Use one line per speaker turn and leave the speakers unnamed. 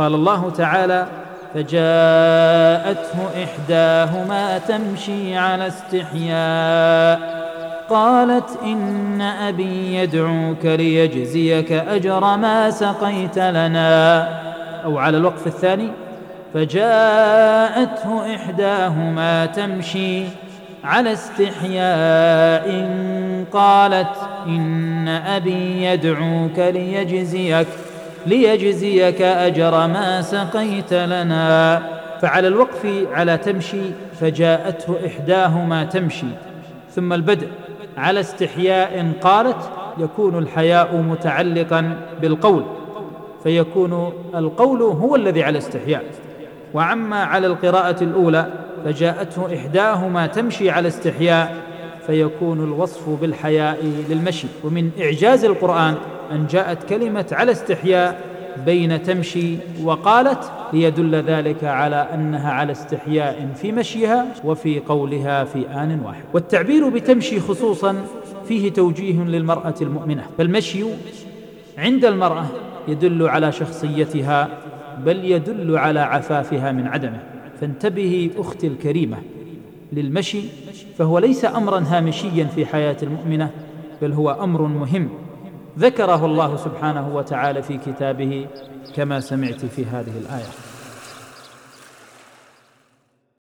قال الله تعالى فجاءته إحداهما تمشي على استحياء قالت إن أبي يدعوك ليجزيك أجر ما سقيت لنا أو على الوقف الثاني فجاءته إحداهما تمشي على استحياء قالت إن أبي يدعوك ليجزيك ليجزيك أجر ما سقيت لنا. فعلى الوقف على تمشي فجاءته إحداهما تمشي. ثم البدء على استحياء قالت يكون الحياء متعلقا بالقول. فيكون القول هو الذي على استحياء. وعما على القراءة الأولى فجاءته إحداهما تمشي على استحياء. فيكون الوصف بالحياء للمشي. ومن إعجاز القرآن أن جاءت كلمة على استحياء بين تمشي وقالت ليدل ذلك على أنها على استحياء في مشيها وفي قولها في آن واحد. والتعبير بتمشي خصوصا فيه توجيه للمرأة المؤمنة. فالمشي عند المرأة يدل على شخصيتها بل يدل على عفافها من عدمه. فانتبهي أختي الكريمة للمشي فهو ليس امرا هامشيا في حياة المؤمنة بل هو أمر مهم. ذكره الله سبحانه وتعالى في كتابه كما سمعت في هذه الآية.